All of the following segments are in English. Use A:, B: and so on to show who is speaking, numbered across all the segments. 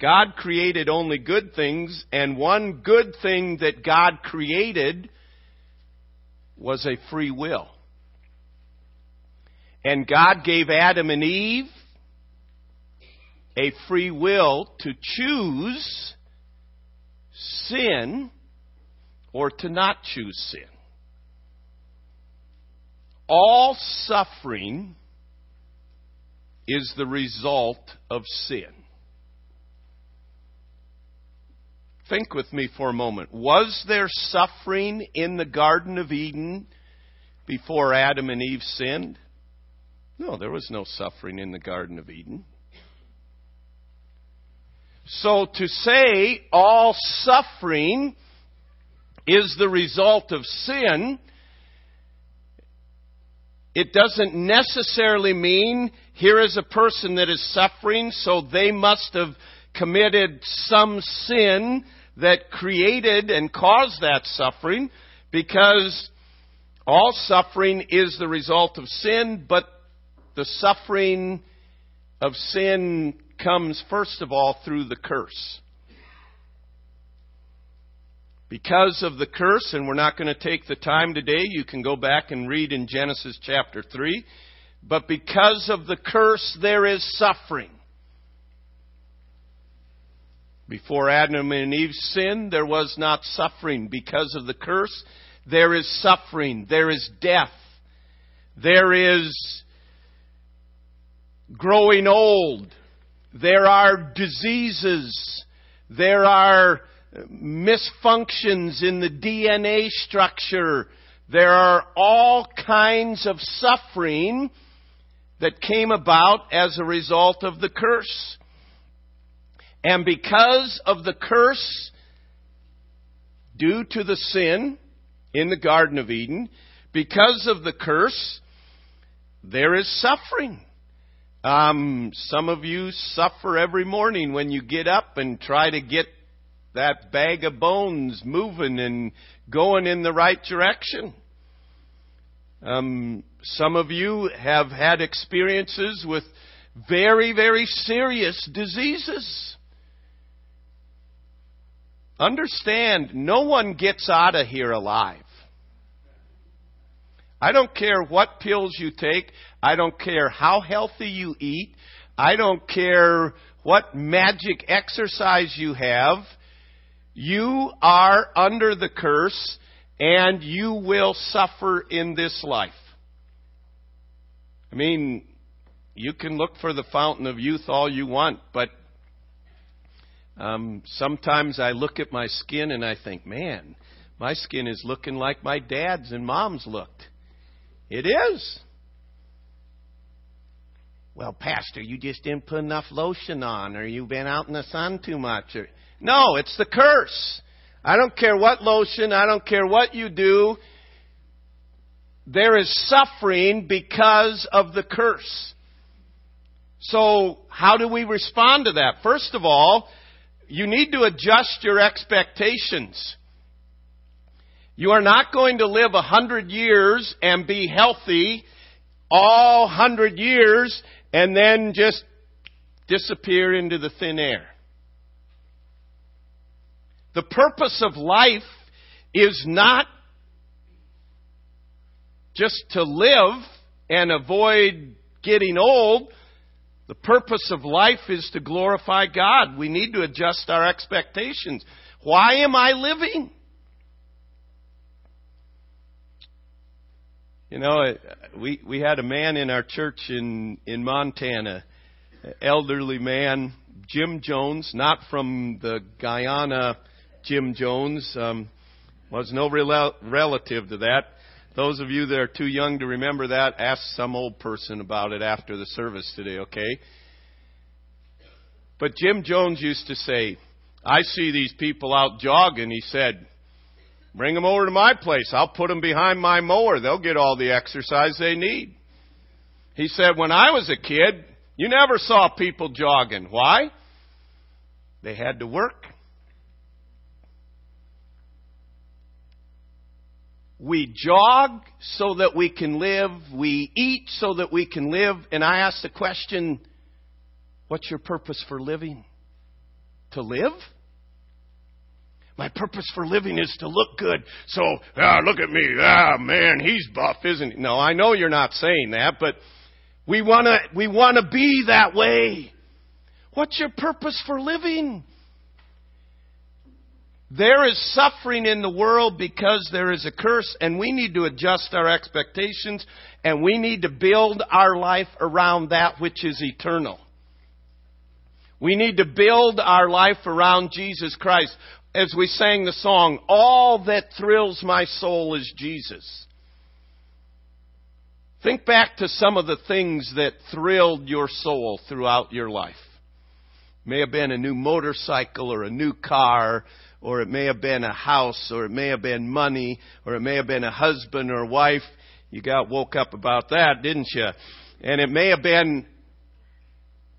A: God created only good things, and one good thing that God created was a free will. And God gave Adam and Eve a free will to choose sin or to not choose sin. All suffering is the result of sin. Think with me for a moment. Was there suffering in the Garden of Eden before Adam and Eve sinned? No, there was no suffering in the Garden of Eden. So to say all suffering is the result of sin, it doesn't necessarily mean here is a person that is suffering, so they must have committed some sin that created and caused that suffering, because all suffering is the result of sin, but the suffering of sin comes first of all through the curse. Because of the curse, and we're not going to take the time today, you can go back and read in Genesis chapter 3. But because of the curse, there is suffering. Before Adam and Eve sinned, there was not suffering. Because of the curse, there is suffering. There is death. There is growing old. There are diseases. There are misfunctions in the DNA structure. There are all kinds of suffering that came about as a result of the curse. And because of the curse due to the sin in the Garden of Eden, because of the curse, there is suffering. Um, some of you suffer every morning when you get up and try to get that bag of bones moving and going in the right direction. Um, some of you have had experiences with very, very serious diseases. Understand, no one gets out of here alive. I don't care what pills you take. I don't care how healthy you eat. I don't care what magic exercise you have. You are under the curse and you will suffer in this life. I mean, you can look for the fountain of youth all you want, but um, sometimes I look at my skin and I think, man, my skin is looking like my dad's and mom's looked. It is. Well, Pastor, you just didn't put enough lotion on, or you've been out in the sun too much. Or... No, it's the curse. I don't care what lotion, I don't care what you do. There is suffering because of the curse. So, how do we respond to that? First of all, you need to adjust your expectations. You are not going to live a hundred years and be healthy all hundred years and then just disappear into the thin air. The purpose of life is not just to live and avoid getting old. The purpose of life is to glorify God. We need to adjust our expectations. Why am I living? You know, we we had a man in our church in in Montana, elderly man, Jim Jones, not from the Guyana Jim Jones, um, was no rel- relative to that. Those of you that are too young to remember that, ask some old person about it after the service today, okay? But Jim Jones used to say, I see these people out jogging, he said, bring them over to my place. I'll put them behind my mower. They'll get all the exercise they need. He said, when I was a kid, you never saw people jogging. Why? They had to work. We jog so that we can live. We eat so that we can live. And I ask the question, what's your purpose for living? to live? My purpose for living is to look good. So, ah, look at me. Ah, man, he's buff, isn't he? No, I know you're not saying that, but we want to we want to be that way. What's your purpose for living? There is suffering in the world because there is a curse, and we need to adjust our expectations, and we need to build our life around that which is eternal. We need to build our life around Jesus Christ as we sang the song, all that thrills my soul is Jesus. Think back to some of the things that thrilled your soul throughout your life. May have been a new motorcycle or a new car, or it may have been a house, or it may have been money, or it may have been a husband or wife. You got woke up about that, didn't you? And it may have been,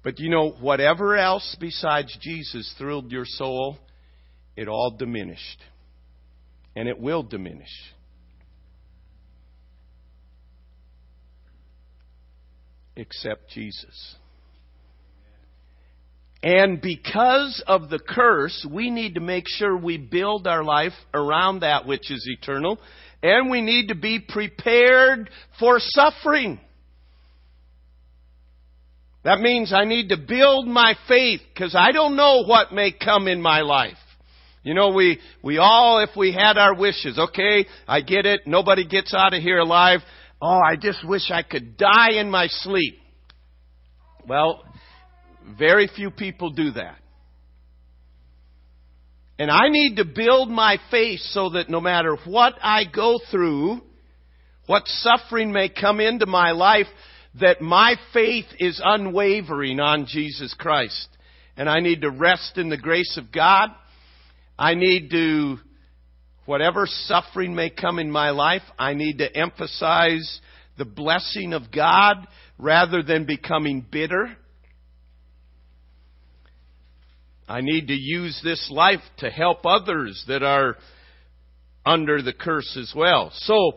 A: but you know, whatever else besides Jesus thrilled your soul, it all diminished. And it will diminish. Except Jesus. And because of the curse, we need to make sure we build our life around that which is eternal. And we need to be prepared for suffering. That means I need to build my faith because I don't know what may come in my life. You know, we, we all, if we had our wishes, okay, I get it, nobody gets out of here alive. Oh, I just wish I could die in my sleep. Well, very few people do that. And I need to build my faith so that no matter what I go through, what suffering may come into my life, that my faith is unwavering on Jesus Christ. And I need to rest in the grace of God. I need to, whatever suffering may come in my life, I need to emphasize the blessing of God rather than becoming bitter. I need to use this life to help others that are under the curse as well. So,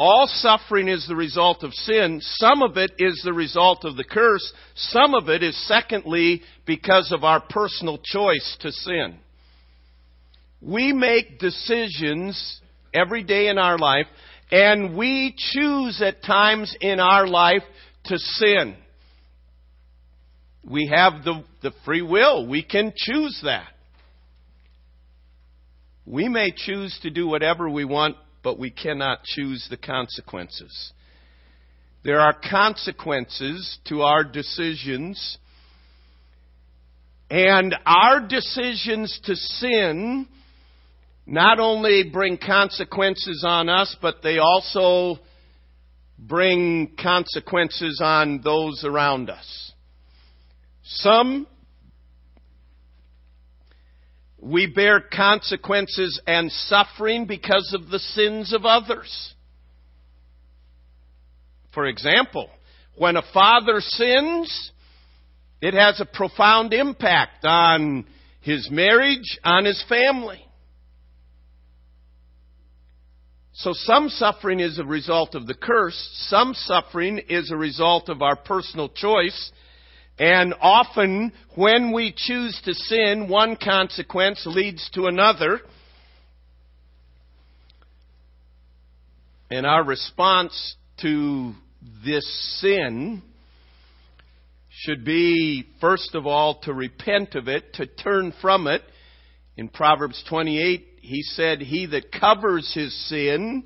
A: all suffering is the result of sin. Some of it is the result of the curse. Some of it is, secondly, because of our personal choice to sin. We make decisions every day in our life, and we choose at times in our life to sin. We have the, the free will. We can choose that. We may choose to do whatever we want, but we cannot choose the consequences. There are consequences to our decisions, and our decisions to sin not only bring consequences on us, but they also bring consequences on those around us. Some we bear consequences and suffering because of the sins of others. For example, when a father sins, it has a profound impact on his marriage, on his family. So some suffering is a result of the curse, some suffering is a result of our personal choice, and often when we choose to sin, one consequence leads to another. And our response to this sin should be, first of all, to repent of it, to turn from it. In Proverbs 28, he said, He that covers his sin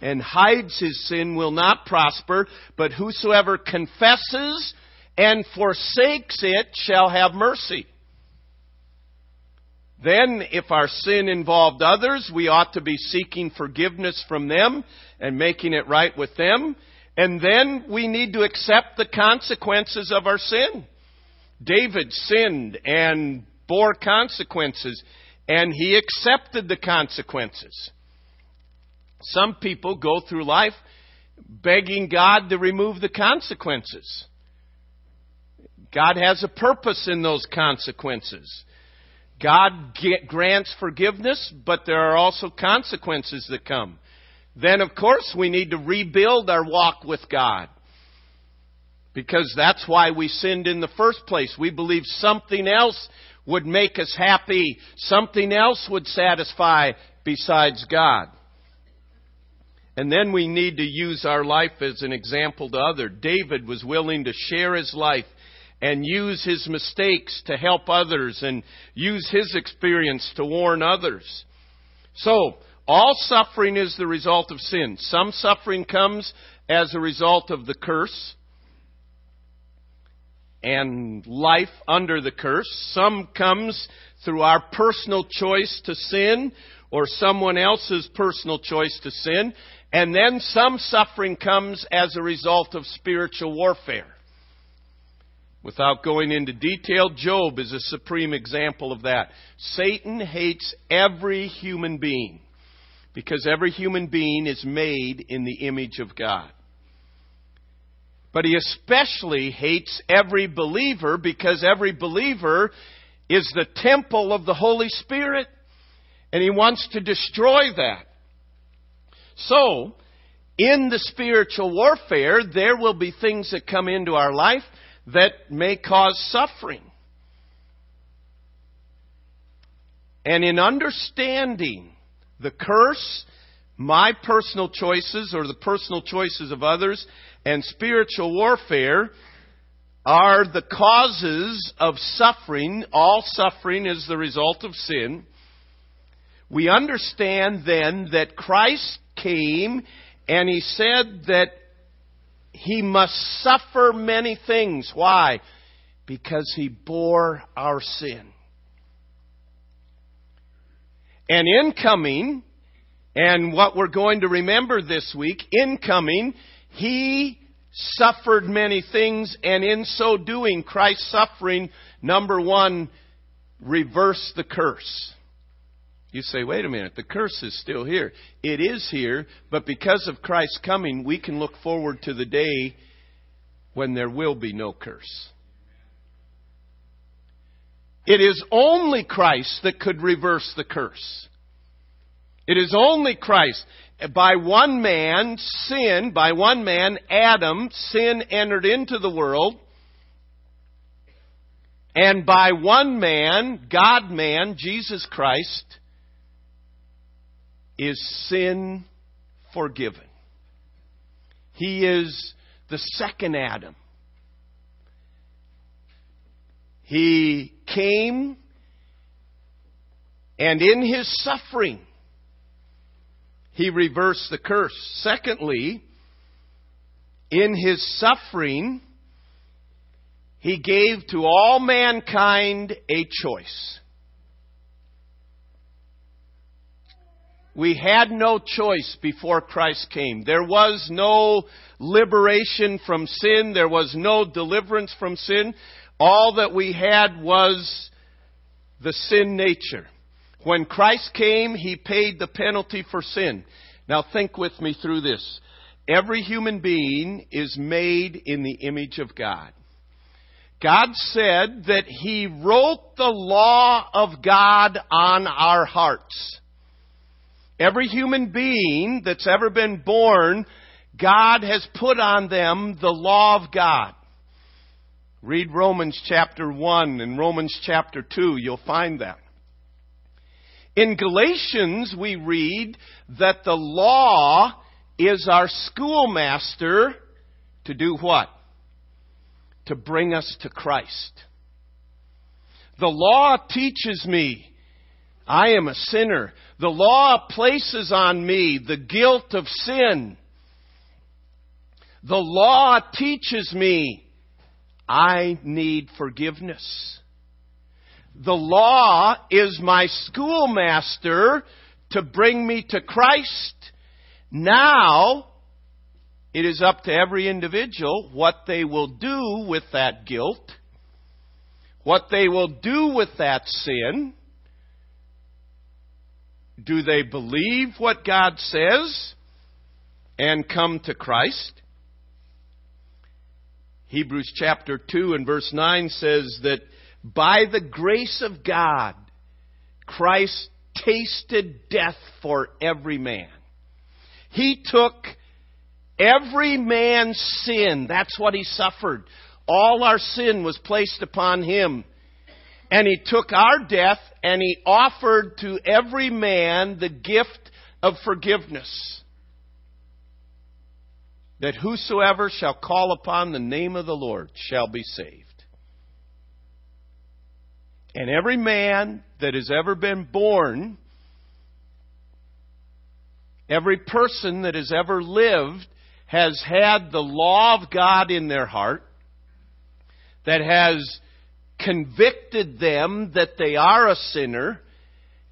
A: and hides his sin will not prosper, but whosoever confesses and forsakes it shall have mercy. Then, if our sin involved others, we ought to be seeking forgiveness from them and making it right with them. And then we need to accept the consequences of our sin. David sinned and bore consequences and he accepted the consequences. Some people go through life begging God to remove the consequences. God has a purpose in those consequences. God grants forgiveness, but there are also consequences that come. Then, of course, we need to rebuild our walk with God. Because that's why we sinned in the first place. We believed something else would make us happy, something else would satisfy besides God. And then we need to use our life as an example to others. David was willing to share his life and use his mistakes to help others and use his experience to warn others. So, all suffering is the result of sin. Some suffering comes as a result of the curse and life under the curse. Some comes through our personal choice to sin or someone else's personal choice to sin. And then some suffering comes as a result of spiritual warfare. Without going into detail, Job is a supreme example of that. Satan hates every human being because every human being is made in the image of God. But he especially hates every believer because every believer is the temple of the Holy Spirit and he wants to destroy that. So, in the spiritual warfare, there will be things that come into our life that may cause suffering. And in understanding the curse, my personal choices or the personal choices of others, and spiritual warfare are the causes of suffering. All suffering is the result of sin. We understand then that Christ came and he said that he must suffer many things. Why? Because he bore our sin. And in coming, and what we're going to remember this week, in coming, he suffered many things, and in so doing, Christ's suffering, number one, reversed the curse. You say, wait a minute, the curse is still here. It is here, but because of Christ's coming, we can look forward to the day when there will be no curse. It is only Christ that could reverse the curse. It is only Christ. By one man, sin, by one man, Adam, sin entered into the world. And by one man, God man, Jesus Christ, is sin forgiven. He is the second Adam. He came and in his suffering, he reversed the curse. Secondly, in his suffering, he gave to all mankind a choice. We had no choice before Christ came. There was no liberation from sin. There was no deliverance from sin. All that we had was the sin nature. When Christ came, He paid the penalty for sin. Now think with me through this. Every human being is made in the image of God. God said that He wrote the law of God on our hearts. Every human being that's ever been born, God has put on them the law of God. Read Romans chapter 1 and Romans chapter 2, you'll find that. In Galatians, we read that the law is our schoolmaster to do what? To bring us to Christ. The law teaches me I am a sinner. The law places on me the guilt of sin. The law teaches me I need forgiveness. The law is my schoolmaster to bring me to Christ. Now, it is up to every individual what they will do with that guilt, what they will do with that sin, do they believe what God says and come to Christ? Hebrews chapter 2 and verse 9 says that by the grace of God, Christ tasted death for every man. He took Every man's sin, that's what he suffered. All our sin was placed upon him. And he took our death and he offered to every man the gift of forgiveness. That whosoever shall call upon the name of the Lord shall be saved. And every man that has ever been born, every person that has ever lived, has had the law of God in their heart, that has convicted them that they are a sinner,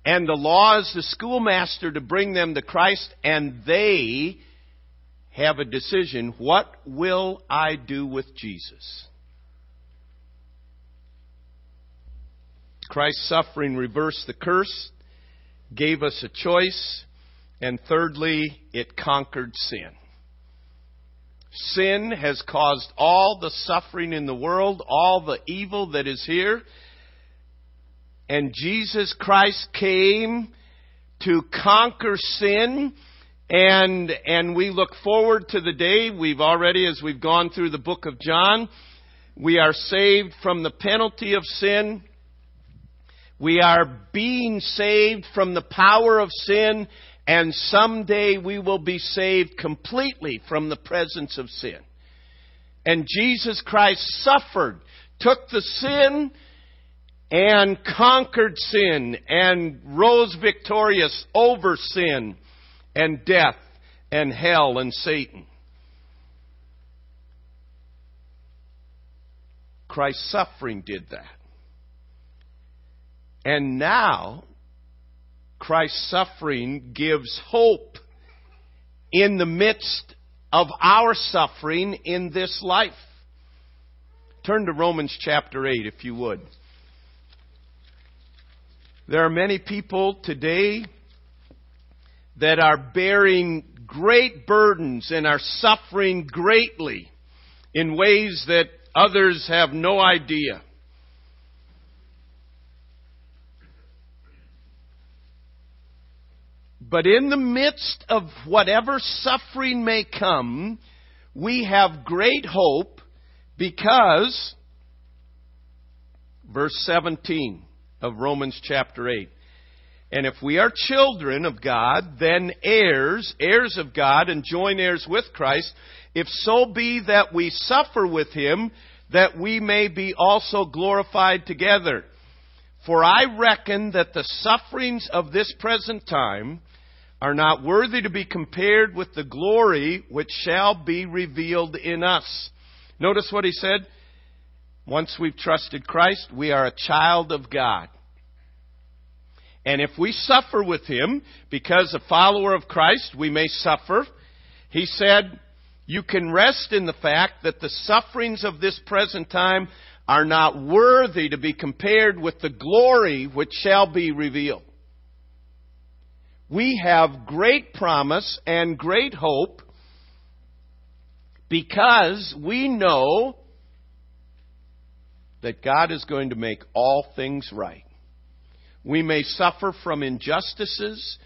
A: and the law is the schoolmaster to bring them to Christ, and they have a decision what will I do with Jesus? Christ's suffering reversed the curse, gave us a choice, and thirdly, it conquered sin. Sin has caused all the suffering in the world, all the evil that is here. And Jesus Christ came to conquer sin. And, and we look forward to the day we've already, as we've gone through the book of John, we are saved from the penalty of sin. We are being saved from the power of sin and someday we will be saved completely from the presence of sin. And Jesus Christ suffered, took the sin, and conquered sin, and rose victorious over sin, and death, and hell, and Satan. Christ's suffering did that. And now, Christ's suffering gives hope in the midst of our suffering in this life. Turn to Romans chapter 8, if you would. There are many people today that are bearing great burdens and are suffering greatly in ways that others have no idea. But in the midst of whatever suffering may come, we have great hope because, verse 17 of Romans chapter 8. And if we are children of God, then heirs, heirs of God, and joint heirs with Christ, if so be that we suffer with him, that we may be also glorified together. For I reckon that the sufferings of this present time are not worthy to be compared with the glory which shall be revealed in us. Notice what he said. Once we've trusted Christ, we are a child of God. And if we suffer with him, because a follower of Christ, we may suffer. He said, you can rest in the fact that the sufferings of this present time are not worthy to be compared with the glory which shall be revealed we have great promise and great hope because we know that God is going to make all things right. We may suffer from injustices.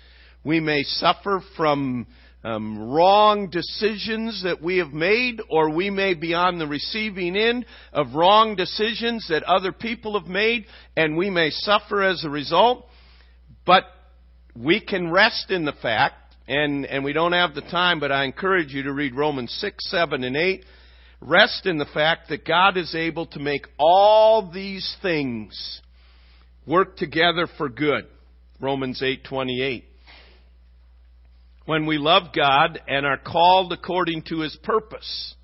A: We may suffer from um, wrong decisions that we have made, or we may be on the receiving end of wrong decisions that other people have made, and we may suffer as a result. But we can rest in the fact, and, and we don't have the time, but I encourage you to read Romans 6, 7, and 8. Rest in the fact that God is able to make all these things work together for good. Romans 8:28. When we love God and are called according to his purpose.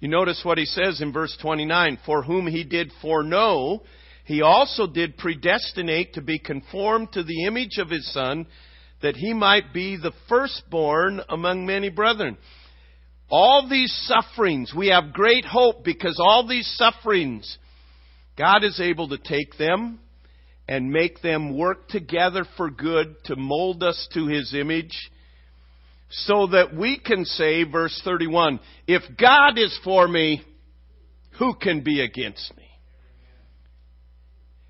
A: You notice what he says in verse 29, for whom he did foreknow, he also did predestinate to be conformed to the image of his Son, that he might be the firstborn among many brethren. All these sufferings, we have great hope because all these sufferings, God is able to take them and make them work together for good to mold us to his image so that we can say, verse 31, if God is for me, who can be against me?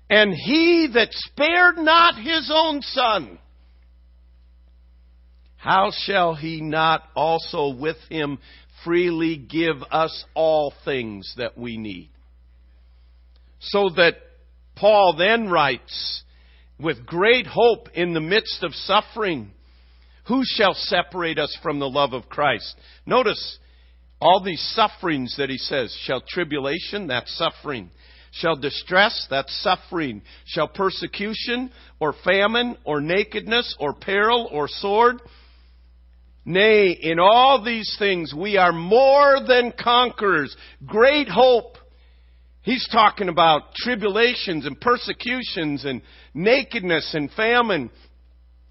A: And he that spared not his own son. how shall he not also with him freely give us all things that we need? So that Paul then writes, with great hope in the midst of suffering, who shall separate us from the love of Christ? Notice all these sufferings that he says. Shall tribulation? That's suffering. Shall distress? That's suffering. Shall persecution or famine or nakedness or peril or sword? Nay, in all these things we are more than conquerors. Great hope. He's talking about tribulations and persecutions and nakedness and famine.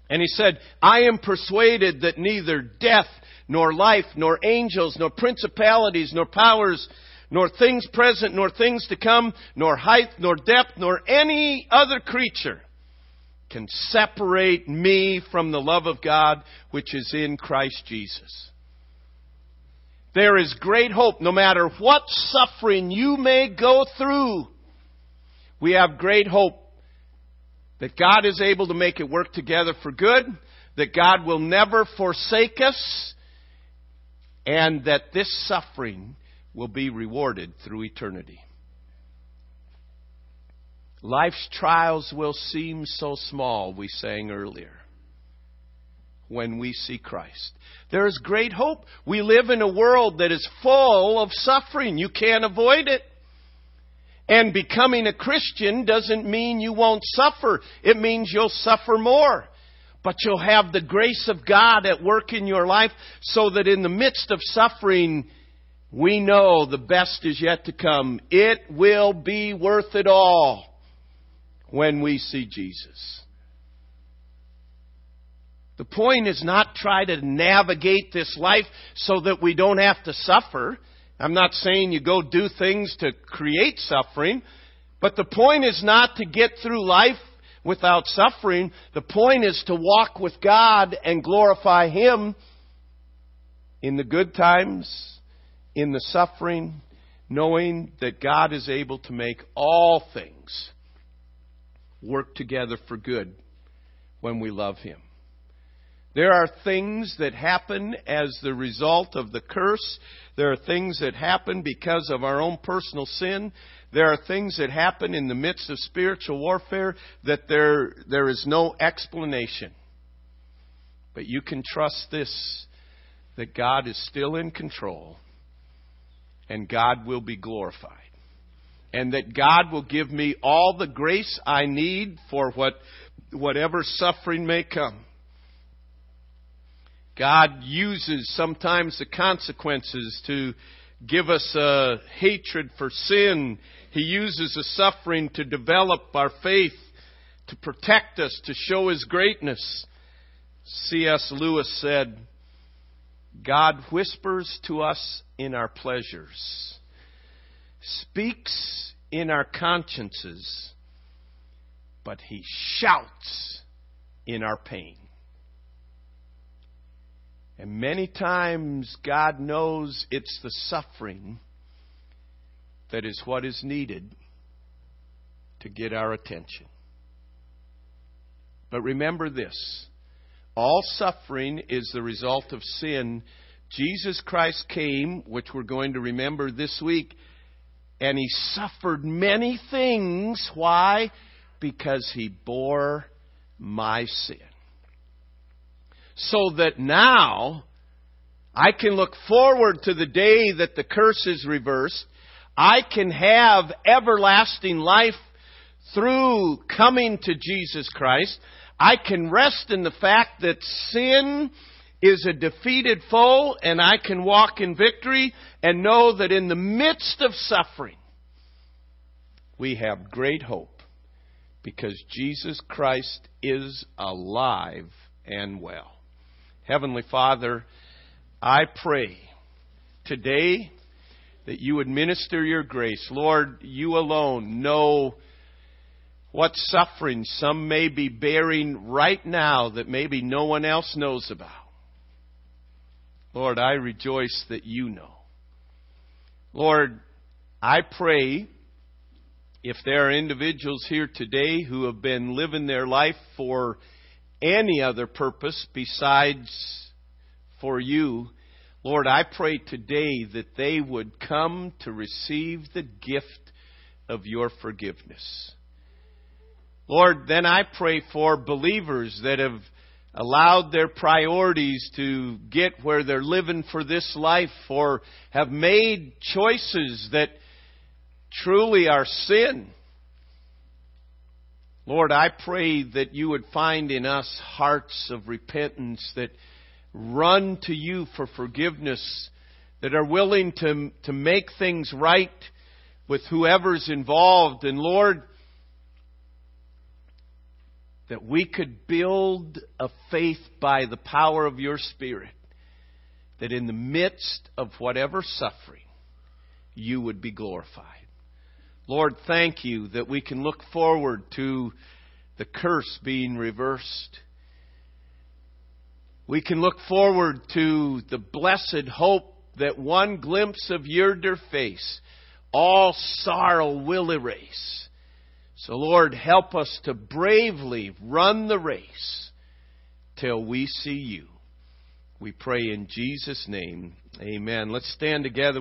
A: And he said, I am persuaded that neither death, nor life, nor angels, nor principalities, nor powers, nor things present, nor things to come, nor height, nor depth, nor any other creature can separate me from the love of God which is in Christ Jesus. There is great hope no matter what suffering you may go through. We have great hope that God is able to make it work together for good, that God will never forsake us, and that this suffering will be rewarded through eternity. Life's trials will seem so small, we sang earlier, when we see Christ. There is great hope. We live in a world that is full of suffering. You can't avoid it. And becoming a Christian doesn't mean you won't suffer. It means you'll suffer more. But you'll have the grace of God at work in your life so that in the midst of suffering, we know the best is yet to come. It will be worth it all when we see Jesus. The point is not try to navigate this life so that we don't have to suffer. I'm not saying you go do things to create suffering, but the point is not to get through life without suffering. The point is to walk with God and glorify Him in the good times, in the suffering, knowing that God is able to make all things work together for good when we love Him. There are things that happen as the result of the curse. There are things that happen because of our own personal sin. There are things that happen in the midst of spiritual warfare that there, there is no explanation. But you can trust this that God is still in control and God will be glorified and that God will give me all the grace I need for what, whatever suffering may come. God uses sometimes the consequences to give us a hatred for sin. He uses the suffering to develop our faith, to protect us, to show His greatness. C.S. Lewis said, God whispers to us in our pleasures speaks in our consciences, but he shouts in our pain. And many times God knows it's the suffering that is what is needed to get our attention. But remember this all suffering is the result of sin. Jesus Christ came, which we're going to remember this week, and he suffered many things. Why? Because he bore my sin. So that now I can look forward to the day that the curse is reversed. I can have everlasting life through coming to Jesus Christ. I can rest in the fact that sin is a defeated foe and I can walk in victory and know that in the midst of suffering, we have great hope because Jesus Christ is alive and well. Heavenly Father, I pray today that you would minister your grace. Lord, you alone know what suffering some may be bearing right now that maybe no one else knows about. Lord, I rejoice that you know. Lord, I pray if there are individuals here today who have been living their life for any other purpose besides for you. Lord, I pray today that they would come to receive the gift of your forgiveness. Lord, then I pray for believers that have allowed their priorities to get where they're living for this life or have made choices that truly are sin. Lord, I pray that you would find in us hearts of repentance that run to you for forgiveness, that are willing to, to make things right with whoever's involved. And Lord, that we could build a faith by the power of your Spirit, that in the midst of whatever suffering, you would be glorified. Lord, thank you that we can look forward to the curse being reversed. We can look forward to the blessed hope that one glimpse of your dear face, all sorrow will erase so, Lord, help us to bravely run the race till we see you. We pray in Jesus' name. Amen. Let's stand together.